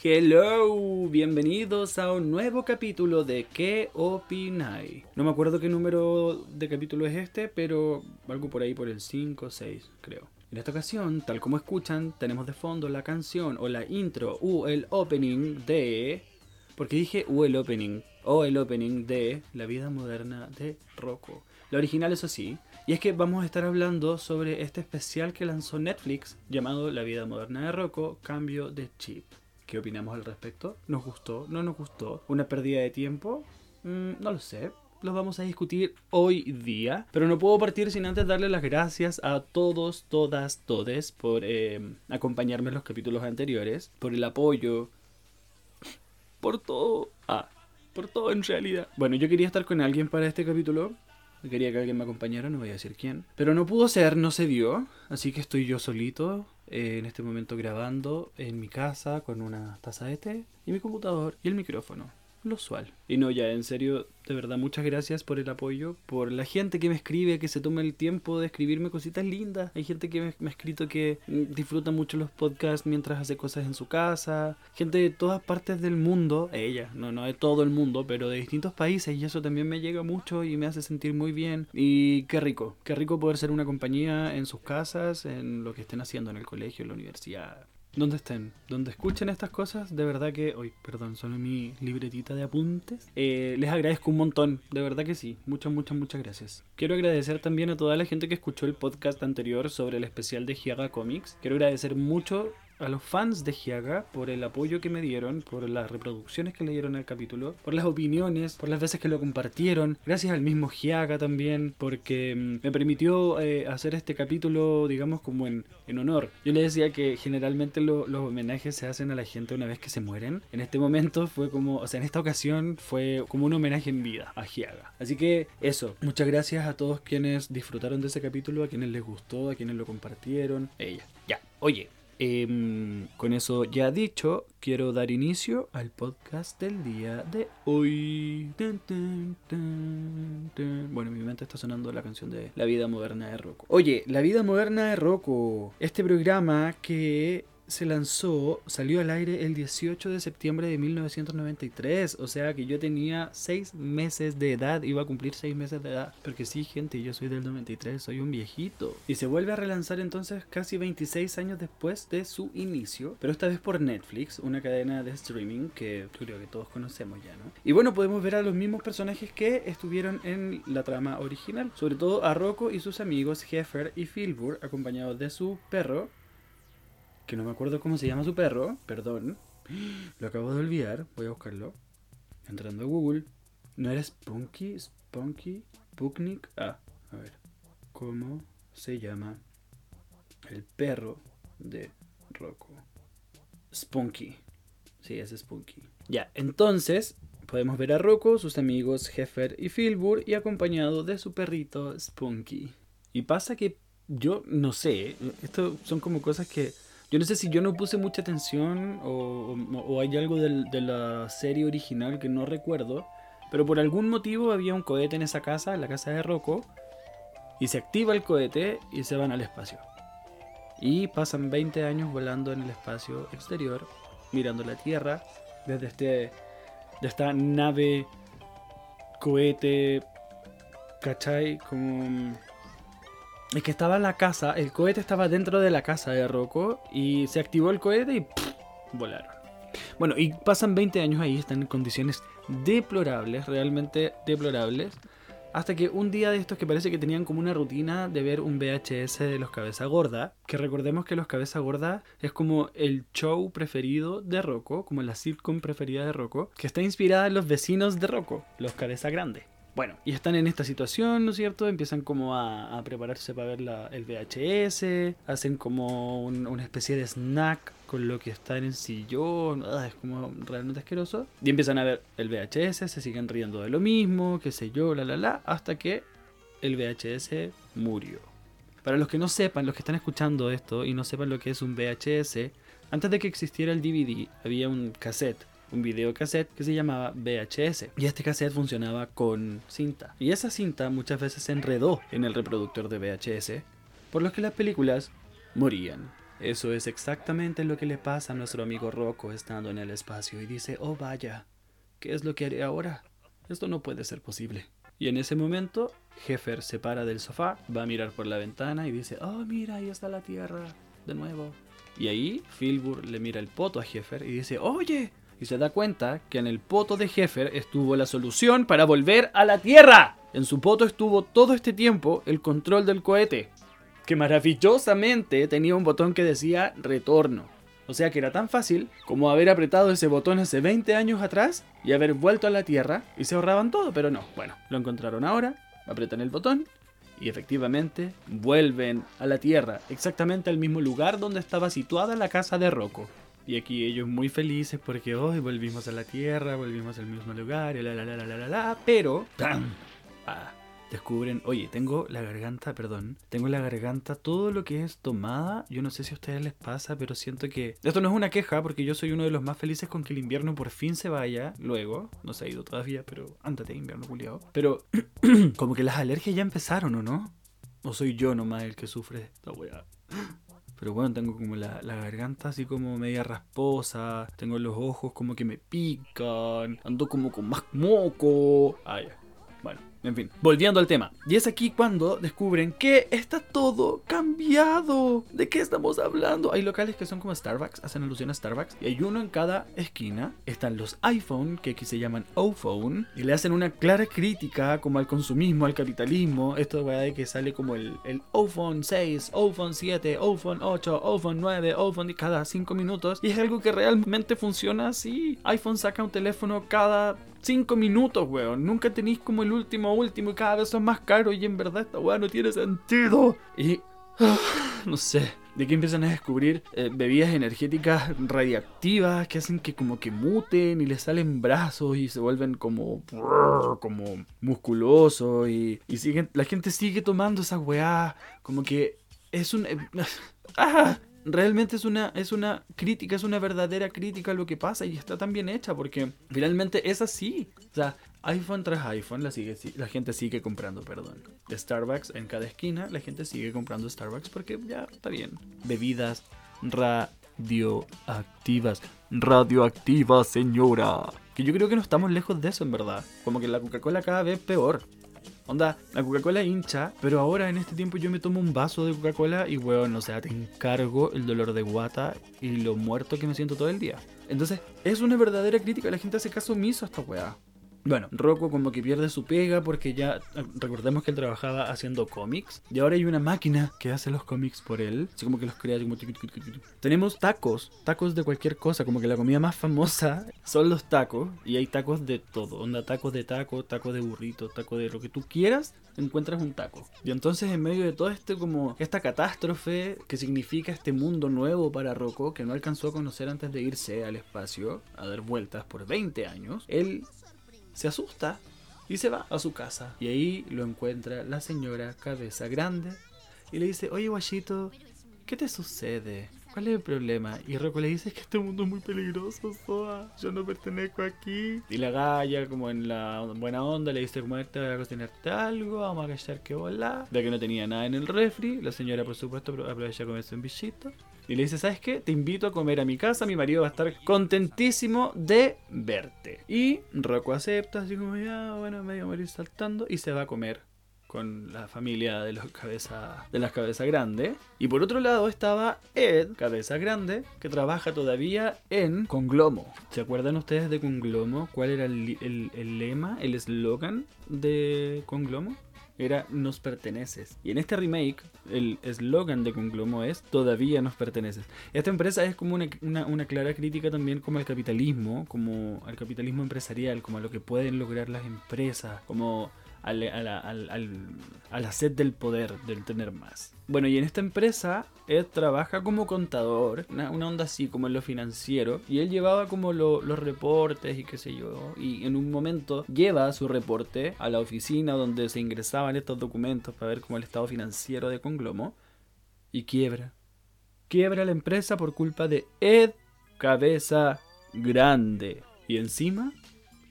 Hello, bienvenidos a un nuevo capítulo de ¿Qué opináis? No me acuerdo qué número de capítulo es este, pero algo por ahí por el 5 o 6, creo. En esta ocasión, tal como escuchan, tenemos de fondo la canción o la intro o el opening de... Porque dije o el opening, o el opening de La vida moderna de Rocco. La original eso sí, y es que vamos a estar hablando sobre este especial que lanzó Netflix llamado La vida moderna de Rocco, cambio de chip. ¿Qué opinamos al respecto? ¿Nos gustó? ¿No nos gustó? ¿Una pérdida de tiempo? Mm, no lo sé. Los vamos a discutir hoy día. Pero no puedo partir sin antes darle las gracias a todos, todas, todes por eh, acompañarme en los capítulos anteriores. Por el apoyo. Por todo. Ah, por todo en realidad. Bueno, yo quería estar con alguien para este capítulo. Quería que alguien me acompañara, no voy a decir quién. Pero no pudo ser, no se dio. Así que estoy yo solito eh, en este momento grabando en mi casa con una taza de té y mi computador y el micrófono. Lo usual. Y no, ya, en serio, de verdad, muchas gracias por el apoyo, por la gente que me escribe, que se toma el tiempo de escribirme cositas lindas. Hay gente que me, ha escrito que disfruta mucho los podcasts mientras hace cosas en su casa. Gente de todas partes del mundo, ella, no, no de todo el mundo, pero de distintos países y eso también me llega mucho y me hace sentir muy bien. Y qué rico, qué rico poder ser una compañía en sus casas, en lo que estén haciendo en el colegio, en la universidad, donde estén, donde escuchen estas cosas, de verdad que, hoy, perdón, solo mi libretita de apuntes, eh, les agradezco un montón, de verdad que sí, muchas, muchas, muchas gracias. Quiero agradecer también a toda la gente que escuchó el podcast anterior sobre el especial de Giaga Comics. Quiero agradecer mucho a los fans de Giaga por el apoyo que me dieron, por las reproducciones que le dieron al capítulo, por las opiniones, por las veces que lo compartieron. Gracias al mismo Giaga también, porque mm, me permitió eh, hacer este capítulo, digamos, como en, en honor. Yo le decía que generalmente los homenajes se hacen a la gente una vez que se mueren. En este momento fue como, o sea, en esta ocasión fue como un homenaje en vida a Giaga. Así que eso, muchas gracias a todos quienes disfrutaron de ese capítulo, a quienes les gustó, a quienes lo compartieron. Ella. Ya, oye, Em, con eso ya dicho, quiero dar inicio al podcast del día de hoy. Bueno, mi mente está sonando la canción de La vida moderna de Rocco. Oye, La vida moderna de Rocco, este programa que se lanzó, salió al aire el 18 de septiembre de 1993. O sea que yo tenía 6 meses de edad, iba a cumplir 6 meses de edad. Porque sí, gente, yo soy del 93, soy un viejito. Y se vuelve a relanzar entonces casi 26 años después de su inicio. Pero esta vez por Netflix, una cadena de streaming que creo que todos conocemos ya, ¿no? Y bueno, podemos ver a los mismos personajes que estuvieron en la trama original. Sobre todo a Rocco y sus amigos Heffer y Filbur, acompañados de su perro, que no me acuerdo cómo se llama su perro, perdón. Lo acabo de olvidar, voy a buscarlo. Entrando a Google. ¿No era Spunky? Spunky? Puknik? Ah, a ver. ¿Cómo se llama el perro de Rocco? Spunky. Sí, es Spunky. Ya, entonces podemos ver a Rocco, sus amigos Heffer y Filbur y acompañado de su perrito Spunky. Y pasa que yo no sé, esto son como cosas que yo no sé si yo no puse mucha atención o, hay algo de la serie original que no recuerdo, pero por algún motivo había un cohete en esa casa, en la casa de Rocco, y se activa el cohete y se van al espacio. Y pasan 20 años volando en el espacio exterior, mirando la Tierra, desde este, de esta nave cohete, ¿cachai? Como es que estaba en la casa, el cohete estaba dentro de la casa de Rocco y se activó el cohete y volaron. Bueno, y pasan 20 años ahí, están en condiciones deplorables, realmente deplorables. Hasta que un día de estos que parece que tenían como una rutina de ver un VHS de los Cabeza Gorda, que recordemos que los Cabeza Gorda es como el show preferido de Rocco, como la sitcom preferida de Rocco, que está inspirada en los vecinos de Rocco, los Cabeza Grande. Bueno, y están en esta situación, ¿no es cierto? Empiezan como a, prepararse para ver el VHS, hacen como una especie de snack con lo que está en el sillón, ah, es como realmente asqueroso. Y empiezan a ver el VHS, se siguen riendo de lo mismo, qué sé yo, la la la, hasta que el VHS murió. Para los que no sepan, los que están escuchando esto y no sepan lo que es un VHS, antes de que existiera el DVD había un cassette un videocassette que se llamaba VHS. Y este cassette funcionaba con cinta. Y esa cinta muchas veces se enredó en el reproductor de VHS, por lo que las películas morían. Eso es exactamente lo que le pasa a nuestro amigo Rocco estando en el espacio y dice, oh vaya, ¿qué es lo que haré ahora? Esto no puede ser posible. Y en ese momento, Heffer se para del sofá, va a mirar por la ventana y dice, oh mira, ahí está la Tierra, de nuevo. Y ahí Filbur le mira el poto a Heffer y dice, oye, y se da cuenta que en el poto de Heffer estuvo la solución para volver a la Tierra. En su poto estuvo todo este tiempo el control del cohete que maravillosamente tenía un botón que decía retorno. O sea que era tan fácil como haber apretado ese botón hace 20 años atrás y haber vuelto a la Tierra y se ahorraban todo, pero no. Bueno, lo encontraron ahora, apretan el botón y efectivamente vuelven a la Tierra, exactamente al mismo lugar donde estaba situada la casa de Rocco. Y aquí ellos muy felices porque hoy volvimos a la Tierra, volvimos al mismo lugar, y la la la la la la, pero Ah, descubren, oye, tengo la garganta, perdón, tengo la garganta, todo lo que es tomada, yo no sé si a ustedes les pasa, pero siento que... Esto no es una queja, porque yo soy uno de los más felices con que el invierno por fin se vaya, luego, no se ha ido todavía, pero ándate, invierno culiado. Pero como que las alergias ya empezaron, ¿o no? ¿O soy yo nomás el que sufre? Pero bueno, tengo como la, la, garganta así como media rasposa. Tengo los ojos como que me pican. Ando como con más moco. Ah, ya. En fin, volviendo al tema. Y es aquí cuando descubren que está todo cambiado. ¿De qué estamos hablando? Hay locales que son como Starbucks, hacen alusión a Starbucks. Y hay uno en cada esquina. Están los iPhone, que aquí se llaman O-Phone. Y le hacen una clara crítica como al consumismo, al capitalismo. Esto de que sale como el, el O-Phone 6, O-Phone 7, O-Phone 8, O-Phone 9, O-Phone cada 5 minutos. Y es algo que realmente funciona así. iPhone saca un teléfono cada 5 minutos, weón. Nunca tenéis como el último, último y cada vez son más caros y en verdad esta weón no tiene sentido. Y... no sé. De que empiezan a descubrir eh, bebidas energéticas radiactivas que hacen que como que muten y les salen brazos y se vuelven como como musculosos y, y siguen la gente sigue tomando esa weá como que es un ah, realmente es una, es una crítica, es una verdadera crítica a lo que pasa y está tan bien hecha porque finalmente es así. O sea, iPhone tras iPhone la, sigue, la gente sigue comprando, perdón. Starbucks en cada esquina la gente sigue comprando Starbucks porque ya está bien. Bebidas radioactivas. Radioactivas, señora. Que yo creo que no estamos lejos de eso en verdad. Como que la Coca-Cola cada vez peor. Onda, la Coca-Cola hincha, pero ahora en este tiempo yo me tomo un vaso de Coca-Cola y weón, o sea, te encargo el dolor de guata y lo muerto que me siento todo el día. Entonces, es una verdadera crítica, la gente hace caso omiso a esta weá. Bueno, Rocco como que pierde su pega porque ya recordemos que él trabajaba haciendo cómics y ahora hay una máquina que hace los cómics por él, así como que los crea como Tenemos tacos, tacos de cualquier cosa, como que la comida más famosa son los tacos y hay tacos de todo, onda tacos de taco, tacos de burrito, taco de lo que tú quieras, encuentras un taco. Y entonces en medio de todo este como esta catástrofe que significa este mundo nuevo para Rocco que no alcanzó a conocer antes de irse al espacio a dar vueltas por 20 años, él se asusta y se va a su casa. Y ahí lo encuentra la señora Cabeza Grande y le dice, oye guachito, ¿qué te sucede? ¿Cuál es el problema? Y Rocco le dice que este mundo es muy peligroso, Soa. Yo no pertenezco aquí. Y la galla, como en la buena onda, le dice, como te voy a cocinarte algo, vamos a callar que volá. Ve que no tenía nada en el refri. La señora, por supuesto, aprovecha a comerse un bichito. Y le dice, ¿sabes qué? Te invito a comer a mi casa, mi marido va a estar contentísimo de verte. Y Rocco acepta, así como ya, bueno, medio morir saltando, y se va a comer con la familia de, los cabeza, de las cabezas grandes. Y por otro lado estaba Ed, cabeza grande, que trabaja todavía en Conglomo. ¿Se acuerdan ustedes de Conglomo? ¿Cuál era el, el lema, el eslogan de Conglomo? Era Nos perteneces. Y en este remake, el eslogan de Conglomo es Todavía nos perteneces. Esta empresa es como una, una, clara crítica también como al capitalismo, como al capitalismo empresarial, como a lo que pueden lograr las empresas, como al, a la sed del poder, del tener más. Bueno, y en esta empresa, Ed trabaja como contador, una, onda así como en lo financiero, y él llevaba como los reportes y qué sé yo, y en un momento lleva su reporte a la oficina donde se ingresaban estos documentos para ver como el estado financiero de Conglomo, y quiebra. Quiebra la empresa por culpa de Ed Cabeza Grande. Y encima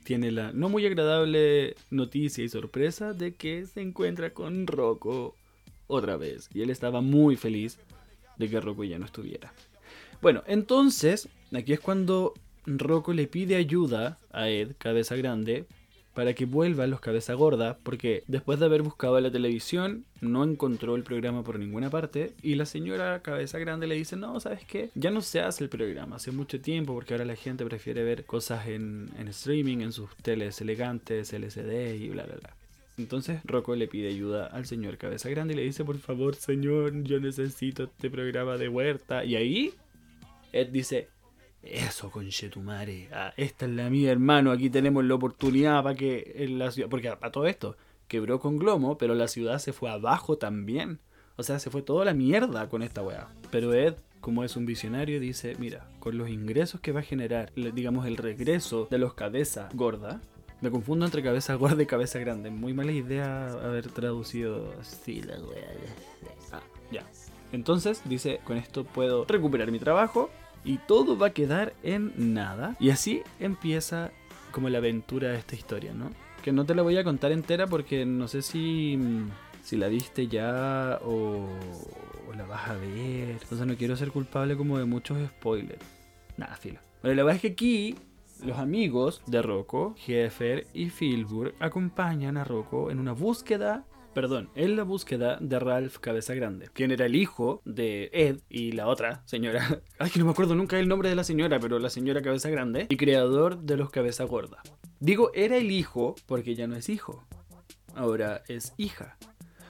tiene la no muy agradable noticia y sorpresa de que se encuentra con Rocco otra vez. Y él estaba muy feliz de que Rocco ya no estuviera. Bueno, entonces, aquí es cuando Rocco le pide ayuda a Ed, cabeza grande, para que vuelva a los cabeza gorda, porque después de haber buscado la televisión, no encontró el programa por ninguna parte, y la señora cabeza grande le dice, no, ¿sabes qué? Ya no se hace el programa, hace mucho tiempo, porque ahora la gente prefiere ver cosas en, en streaming, en sus teles elegantes, LCD y bla, bla, bla. Entonces Rocco le pide ayuda al señor Cabeza Grande y le dice, por favor, señor, yo necesito este programa de huerta. Y ahí Ed dice, eso, conchetumare. Ah, esta es la mía, hermano. Aquí tenemos la oportunidad para que la ciudad. Porque a todo esto quebró con Glomo, pero la ciudad se fue abajo también. O sea, se fue toda la mierda con esta weá. Pero Ed, como es un visionario, dice: Mira, con los ingresos que va a generar, digamos, el regreso de los cabeza gorda. Me confundo entre cabeza gorda y cabeza grande. Muy mala idea haber traducido así la weá. Ah, ya. Entonces dice: Con esto puedo recuperar mi trabajo y todo va a quedar en nada. Y así empieza como la aventura de esta historia, ¿no? Que no te la voy a contar entera porque no sé si, si la viste ya o, o la vas a ver. Entonces no quiero ser culpable como de muchos spoilers. Nada, filo. Bueno, la verdad es que aquí los amigos de Rocco, Heffer y Filbur acompañan a Rocco en una búsqueda perdón, en la búsqueda de Ralph Cabeza Grande, quien era el hijo de Ed y la otra señora, ay que no me acuerdo nunca el nombre de la señora, pero la señora Cabeza Grande, y creador de los Cabeza Gorda. Digo, era el hijo porque ya no es hijo, ahora es hija.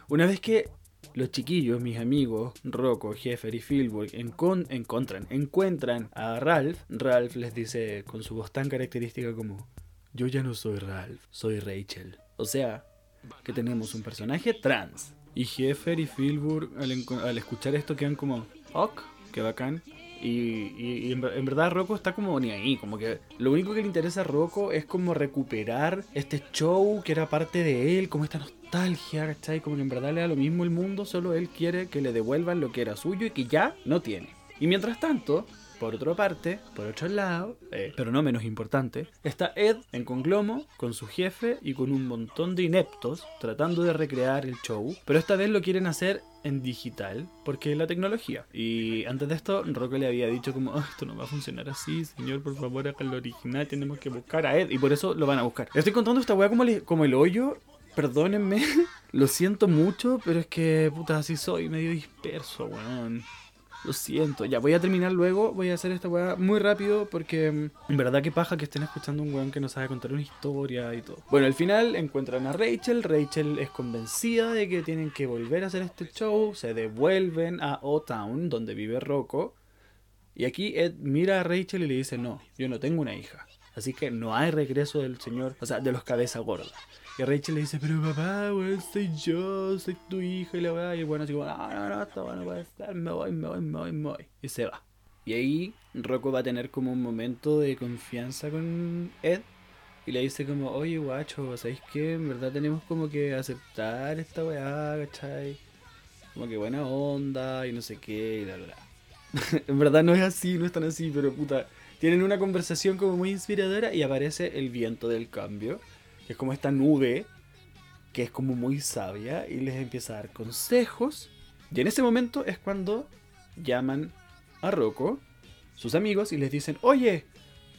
Una vez que los chiquillos, mis amigos, Rocco, Jeffer y Philburg, encuentran, encuentran a Ralph, Ralph les dice con su voz tan característica como, yo ya no soy Ralph, soy Rachel. O sea, que tenemos un personaje trans. Y Heffer y Filbur al, escuchar esto quedan como, ok, qué bacán. Y, en, verdad Rocco está como ni ahí, como que lo único que le interesa a Rocco es como recuperar este show que era parte de él, como esta nostalgia, ¿cachai? Como en verdad le da lo mismo el mundo, solo él quiere que le devuelvan lo que era suyo y que ya no tiene. Y mientras tanto, por otra parte, por otro lado, eh, pero no menos importante, está Ed en Conglomo con su jefe y con un montón de ineptos tratando de recrear el show, pero esta vez lo quieren hacer en digital porque es la tecnología. Y antes de esto, Rocco le había dicho como, ah, esto no va a funcionar así, señor, por favor, haga lo original, tenemos que buscar a Ed y por eso lo van a buscar. estoy contando esta weá como, como el hoyo perdónenme, lo siento mucho, pero es que puta así soy, medio disperso, weón. Lo siento, ya voy a terminar luego. Voy a hacer esta weá muy rápido porque mm, en verdad que paja que estén escuchando un weón que no sabe contar una historia y todo. Bueno, al final encuentran a Rachel. Rachel es convencida de que tienen que volver a hacer este show. Se devuelven a O-Town, donde vive Rocco. Y aquí Ed mira a Rachel y le dice: No, yo no tengo una hija. Así que no hay regreso del señor, o sea, de los cabezas gordas. Y Rachel le dice, pero papá, weón, soy yo, soy tu hija y la weá. Y bueno, así como, no, no, no, esto no puede estar, me voy, me voy, me voy, me voy. Y se va. Y ahí Rocco va a tener como un momento de confianza con Ed. Y le dice como, oye guacho, ¿sabéis qué? En verdad tenemos como que aceptar esta weá, ¿cachai? Como que buena onda y no sé qué y la la. en verdad no es así, no es tan así, pero puta. Tienen una conversación como muy inspiradora y aparece el viento del cambio que es como esta nube que es como muy sabia y les empieza a dar consejos. Y en ese momento es cuando llaman a Rocco, sus amigos, y les dicen, oye,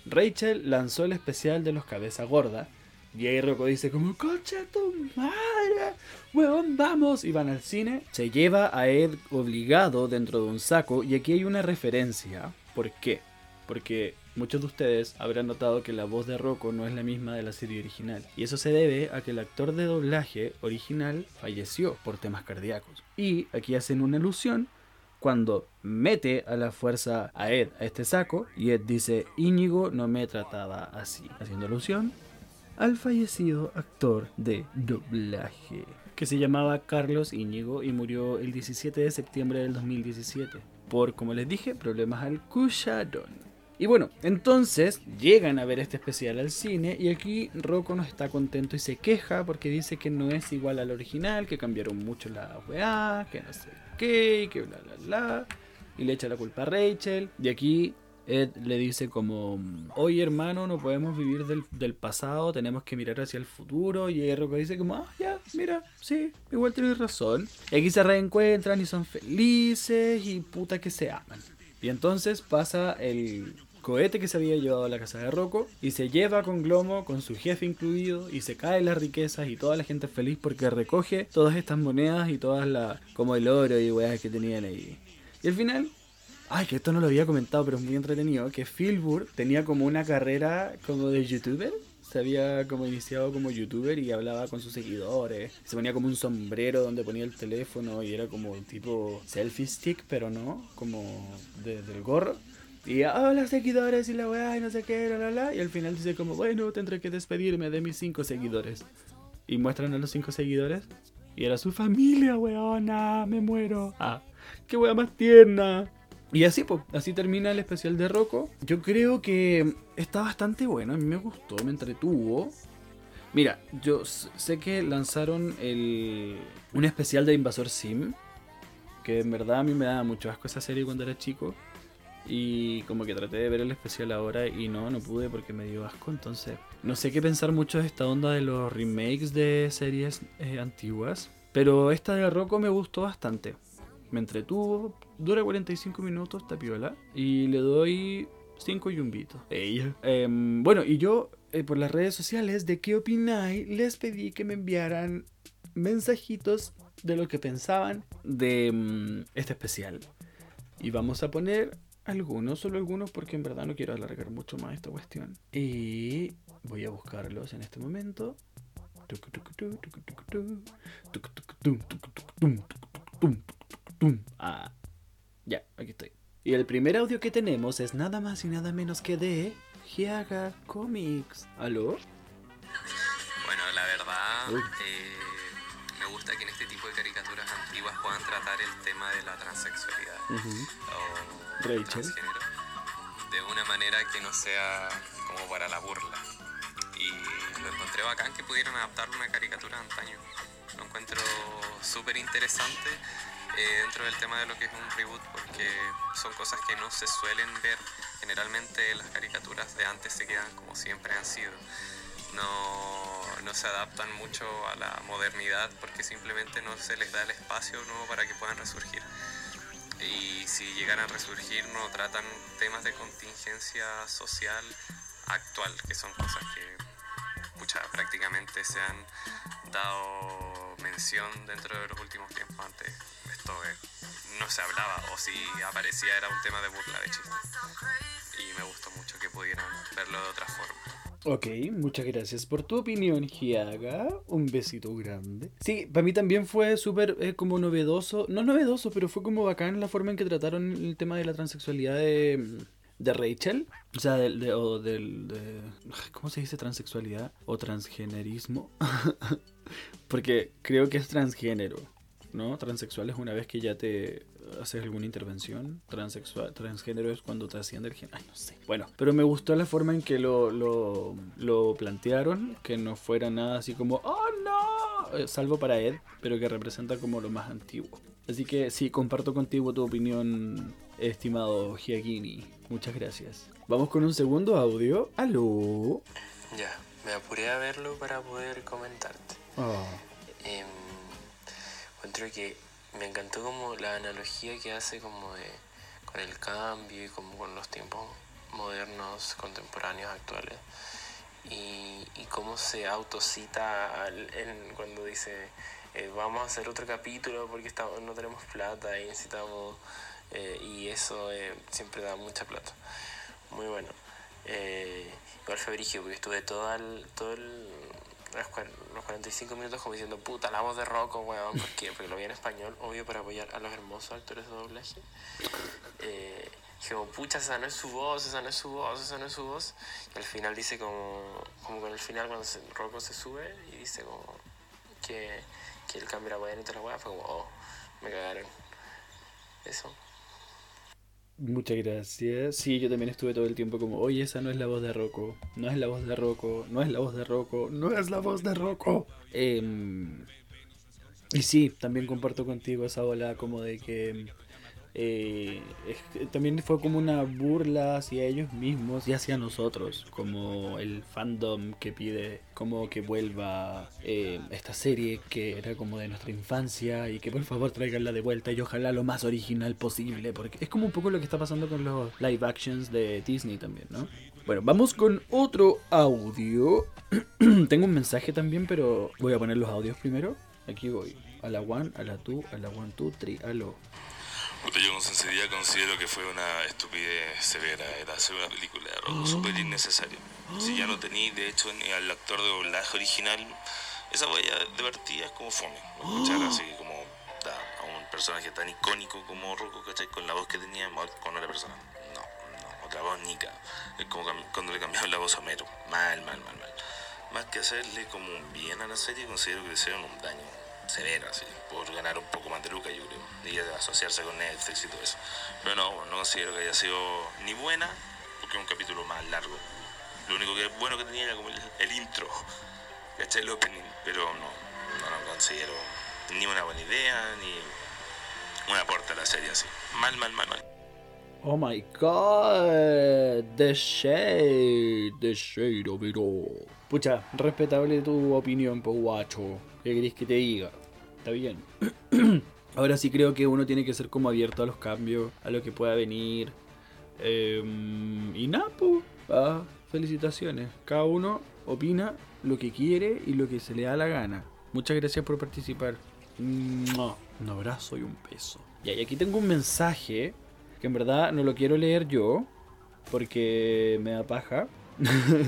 Rachel lanzó el especial de los cabeza gorda. Y ahí Rocco dice como, coche tu madre, huevón, vamos. Y van al cine. Se lleva a Ed obligado dentro de un saco. Y aquí hay una referencia. ¿Por qué? Porque Muchos de ustedes habrán notado que la voz de Rocco no es la misma de la serie original, y eso se debe a que el actor de doblaje original falleció por temas cardíacos. Y aquí hacen una alusión cuando mete a la fuerza a Ed a este saco, y Ed dice, Íñigo no me trataba así, haciendo alusión al fallecido actor de doblaje, que se llamaba Carlos Íñigo y murió el 17 de septiembre del 2017, por, como les dije, problemas al cucharón. Y bueno, entonces llegan a ver este especial al cine y aquí Rocco no está contento y se queja porque dice que no es igual al original, que cambiaron mucho la weá, que no sé qué, que bla bla bla. Y le echa la culpa a Rachel. Y aquí Ed le dice como, oye hermano, no podemos vivir del, del pasado, tenemos que mirar hacia el futuro. Y Rocco dice como, ah, ya, mira, sí, igual tienes razón. Y aquí se reencuentran y son felices y puta que se aman. Y entonces pasa el cohete que se había llevado a la casa de Rocco y se lleva con Glomo, con su jefe incluido, y se caen las riquezas y toda la gente feliz porque recoge todas estas monedas y todas las, como el oro y weas que tenían ahí. Y al final, ay, que esto no lo había comentado, pero es muy entretenido, que Philbur tenía como una carrera como de youtuber. Se había como iniciado como youtuber y hablaba con sus seguidores. Se ponía como un sombrero donde ponía el teléfono y era como tipo selfie stick, pero no, como desde el gorro. Y hola seguidores y la weá y no sé qué, la la la. Y al final dice como, bueno, tendré que despedirme de mis cinco seguidores. Y muestran a los cinco seguidores. Y era su familia, weona, me muero. Ah, qué weá más tierna. Y así, pues, así termina el especial de Rocco. Yo creo que está bastante bueno, a mí me gustó, me entretuvo. Mira, yo sé que lanzaron el, un especial de Invasor Sim, que en verdad a mí me daba mucho asco esa serie cuando era chico. Y como que traté de ver el especial ahora y no, no pude porque me dio asco. Entonces, no sé qué pensar mucho de esta onda de los remakes de series eh, antiguas. Pero esta de Rocco me gustó bastante. Me entretuvo, dura 45 minutos, tapiola. Y le doy 5 yumbitos. Ella. Em, bueno, y yo eh, por las redes sociales de qué opináis, les pedí que me enviaran mensajitos de lo que pensaban de mm, este especial. Y vamos a poner algunos, solo algunos, porque en verdad no quiero alargar mucho más esta cuestión. Y voy a buscarlos en este momento. Ah, ya, aquí estoy. Y el primer audio que tenemos es nada más y nada menos que de Giaga Comics. ¿Aló? Bueno, la verdad, eh, gusta que en este tipo de caricaturas antiguas puedan tratar el tema de la transexualidad. Uh -huh. o transgénero de una manera que no sea como para la burla. Y lo encontré bacán que pudieran adaptarlo a una caricatura de antaño. Lo encuentro súper interesante eh, dentro del tema de lo que es un reboot porque son cosas que no se suelen ver. Generalmente las caricaturas de antes se quedan como siempre han sido. No, no se adaptan mucho a la modernidad porque simplemente no se les da el espacio nuevo para que puedan resurgir y si llegan a resurgir no tratan temas de contingencia social actual, que son cosas que muchas prácticamente se han dado mención dentro de los últimos tiempos. Antes esto eh, no se hablaba o si aparecía era un tema de burla de chiste. Y me gustó mucho que pudieran verlo de otra forma. Ok, muchas gracias por tu opinión, Giaga. Un besito grande. Sí, para mí también fue súper eh, como novedoso. No novedoso, pero fue como bacán la forma en que trataron el tema de la transexualidad de, de Rachel. O sea, de, de, o del... De, ¿Cómo se dice transexualidad? O transgenerismo. Porque creo que es transgénero. ¿no? Transexual es una vez que ya te haces alguna intervención. Transexual, transgénero es cuando te asciende el género. No sé. Bueno, pero me gustó la forma en que lo, lo, lo plantearon. Que no fuera nada así como, ¡Oh no! Eh, salvo para Ed, pero que representa como lo más antiguo. Así que sí, comparto contigo tu opinión, estimado Giagini. Muchas gracias. Vamos con un segundo audio. ¡Aló! Ya, me apuré a verlo para poder comentarte. Oh. Eh, encuentro que me encantó como la analogía que hace como de con el cambio y como con los tiempos modernos, contemporáneos, actuales. Y, y cómo se autocita al, cuando dice eh, vamos a hacer otro capítulo porque estamos, no tenemos plata y necesitamos eh, y eso eh, siempre da mucha plata. Muy bueno. igual fue porque estuve todo el, todo el los 45 minutos como diciendo, puta, la voz de Rocco, weón. Porque lo vi en español, obvio, para apoyar a los hermosos actores de doblaje. Eh, como, pucha, esa no es su voz, esa no es su voz, esa no es su voz. Y al final dice como, como con el final cuando se, Rocco se sube y dice como que, que el cambio era bueno y toda la weá, fue como, oh, me cagaron. Eso. Muchas gracias. Sí, yo también estuve todo el tiempo como, oye, esa no es la voz de Rocco, no es la voz de Rocco, no es la voz de Rocco, no es la voz de Rocco. Eh, y sí, también comparto contigo esa ola como de que eh, también fue como una burla hacia ellos mismos y hacia nosotros, como el fandom que pide como que vuelva eh, esta serie que era como de nuestra infancia y que por favor traiganla de vuelta y ojalá lo más original posible, porque es como un poco lo que está pasando con los live actions de Disney también, ¿no? Bueno, vamos con otro audio. Tengo un mensaje también, pero voy a poner los audios primero. Aquí voy. A la one, a la two, a la one, two, three, aló. Puta, yo con sinceridad considero que fue una estupidez severa. Era hacer una película de súper innecesario. Si ya no tenéis, de hecho, ni al actor de doblaje original, esa vaya divertida es como fome. Escuchar así como a un personaje tan icónico como Rocco, ¿cachai? Con la voz que tenía con otra persona. No, no, otra voz nica. Es como cuando le cambiaron la voz a Homero. Mal, mal, mal, mal. Más que hacerle como un bien a la serie, considero que le hicieron un daño severo, así, por ganar un poco más de yo creo, y asociarse con Netflix y todo eso. Pero no, no considero que haya sido ni buena, porque es un capítulo más largo. Lo único que bueno que tenía era como el, el intro, ¿cachai? El opening, pero no, no lo considero ni una buena idea, ni un aporte a la serie así. Mal, mal, mal, mal. Oh my god, the shade, the shade of it all. Pucha, respetable tu opinión, po guacho. ¿Qué querés que te diga? Está bien. Ahora sí creo que uno tiene que ser como abierto a los cambios, a lo que pueda venir. Em, y nada. Ah, felicitaciones. Cada uno opina lo que quiere y lo que se le da la gana. Muchas gracias por participar. Un abrazo y un beso. Y aquí tengo un mensaje que en verdad no lo quiero leer yo porque me da paja.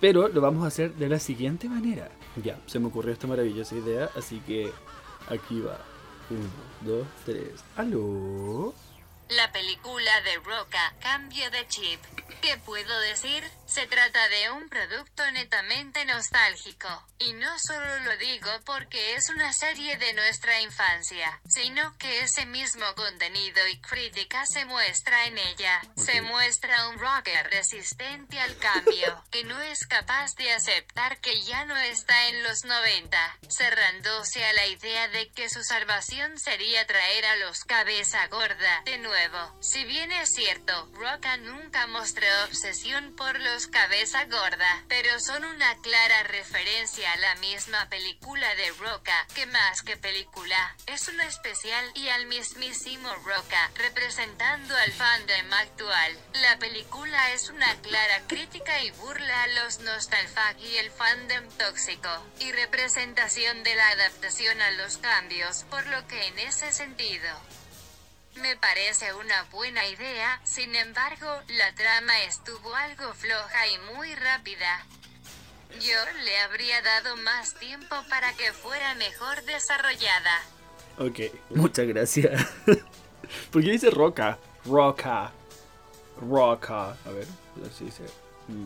Pero lo vamos a hacer de la siguiente manera. Ya, se me ocurrió esta maravillosa idea, así que aquí va. Uno, dos, tres. ¿Aló? La película de Roca, Cambio de Chip. ¿Qué puedo decir? Se trata de un producto netamente nostálgico. Y no solo lo digo porque es una serie de nuestra infancia, sino que ese mismo contenido y crítica se muestra en ella. Se muestra un rocker resistente al cambio, que no es capaz de aceptar que ya no está en los 90, cerrándose a la idea de que su salvación sería traer a los cabeza gorda de nuevo. Si bien es cierto, Roca nunca mostró obsesión por los cabeza gorda, pero son una clara referencia a la misma película de Roca, que más que película, es un especial y al mismísimo Roca, representando al fandom actual. La película es una clara crítica y burla a los nostalfag y el fandom tóxico, y representación de la adaptación a los cambios, por lo que en ese sentido, me parece una buena idea, sin embargo, la trama estuvo algo floja y muy rápida. Yo le habría dado más tiempo para que fuera mejor desarrollada. Ok, muchas gracias. ¿Por qué dice roca? Roca. Roca. A ver, a ver si dice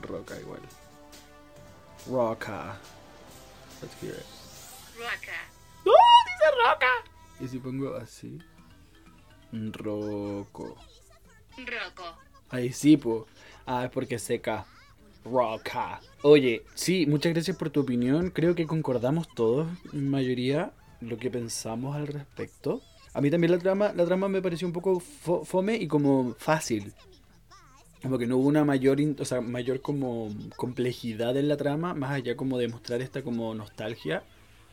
roca igual. Roca. Let's hear it. Roca. ¡Oh, dice roca! Y si pongo así. Roco. Roco. Ahí sí, po. Ah, es porque seca. Roca. Oye, sí, muchas gracias por tu opinión. Creo que concordamos todos, en mayoría, lo que pensamos al respecto. A mí también la trama, la trama me pareció un poco fo- fome y como fácil. Como que no hubo una mayor, o sea, mayor como complejidad en la trama, más allá como de mostrar esta como nostalgia.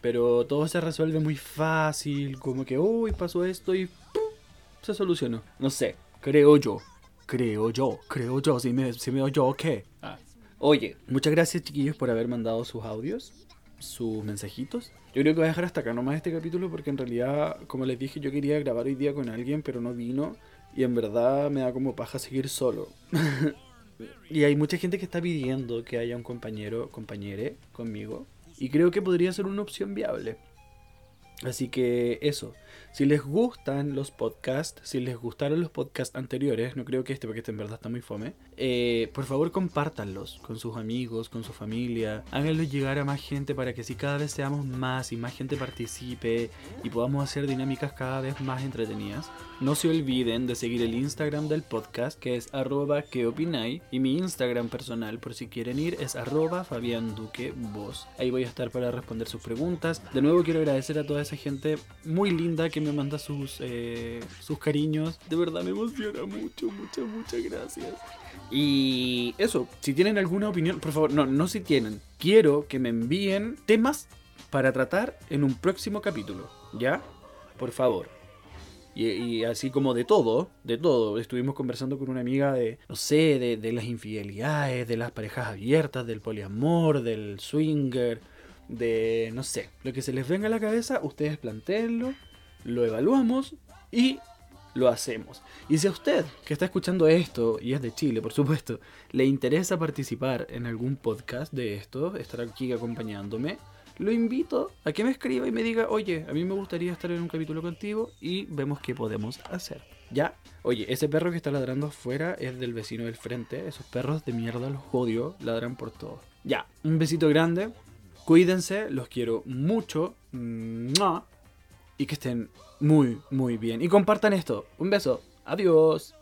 Pero todo se resuelve muy fácil, como que, uy, pasó esto y. se solucionó. No sé, creo yo. Creo yo, creo yo, si me, si me oyo, ¿qué? Ah. Oye, muchas gracias chiquillos por haber mandado sus audios, sus mensajitos. Yo creo que voy a dejar hasta acá nomás este capítulo porque en realidad, como les dije, yo quería grabar hoy día con alguien, pero no vino. Y en verdad me da como paja seguir solo. y hay mucha gente que está pidiendo que haya un compañero, compañere conmigo. Y creo que podría ser una opción viable. Así que eso. Si les gustan los podcasts, si les gustaron los podcasts anteriores, no creo que este, porque este en verdad está muy fome, eh, por favor compártanlos con sus amigos, con su familia, háganlos llegar a más gente para que así cada vez seamos más y más gente participe y podamos hacer dinámicas cada vez más entretenidas. No se olviden de seguir el Instagram del podcast que es arroba que opinai y mi Instagram personal por si quieren ir es arroba Fabián Duque Voz. Ahí voy a estar para responder sus preguntas. De nuevo quiero agradecer a esas maravillosa gente muy linda que me manda sus, eh, sus cariños. De verdad me emociona mucho, muchas, muchas gracias. Y eso, si tienen alguna opinión, por favor, no, no si tienen. Quiero que me envíen temas para tratar en un próximo capítulo, ¿ya? Por favor. Y, así como de todo, de todo. Estuvimos conversando con una amiga de, no sé, de, de las infidelidades, de las parejas abiertas, del poliamor, del swinger, de, no sé, lo que se les venga a la cabeza, ustedes planteenlo, lo evaluamos y lo hacemos. Y si a usted, que está escuchando esto, y es de Chile, por supuesto, le interesa participar en algún podcast de esto, estar aquí acompañándome, lo invito a que me escriba y me diga, oye, a mí me gustaría estar en un capítulo contigo y vemos qué podemos hacer. ¿Ya? Oye, ese perro que está ladrando afuera es del vecino del frente. Esos perros de mierda los odio, ladran por todo. Ya, un besito grande. Cuídense, los quiero mucho. ¡Mua! Y que estén muy, muy bien. Y compartan esto. Un beso. Adiós.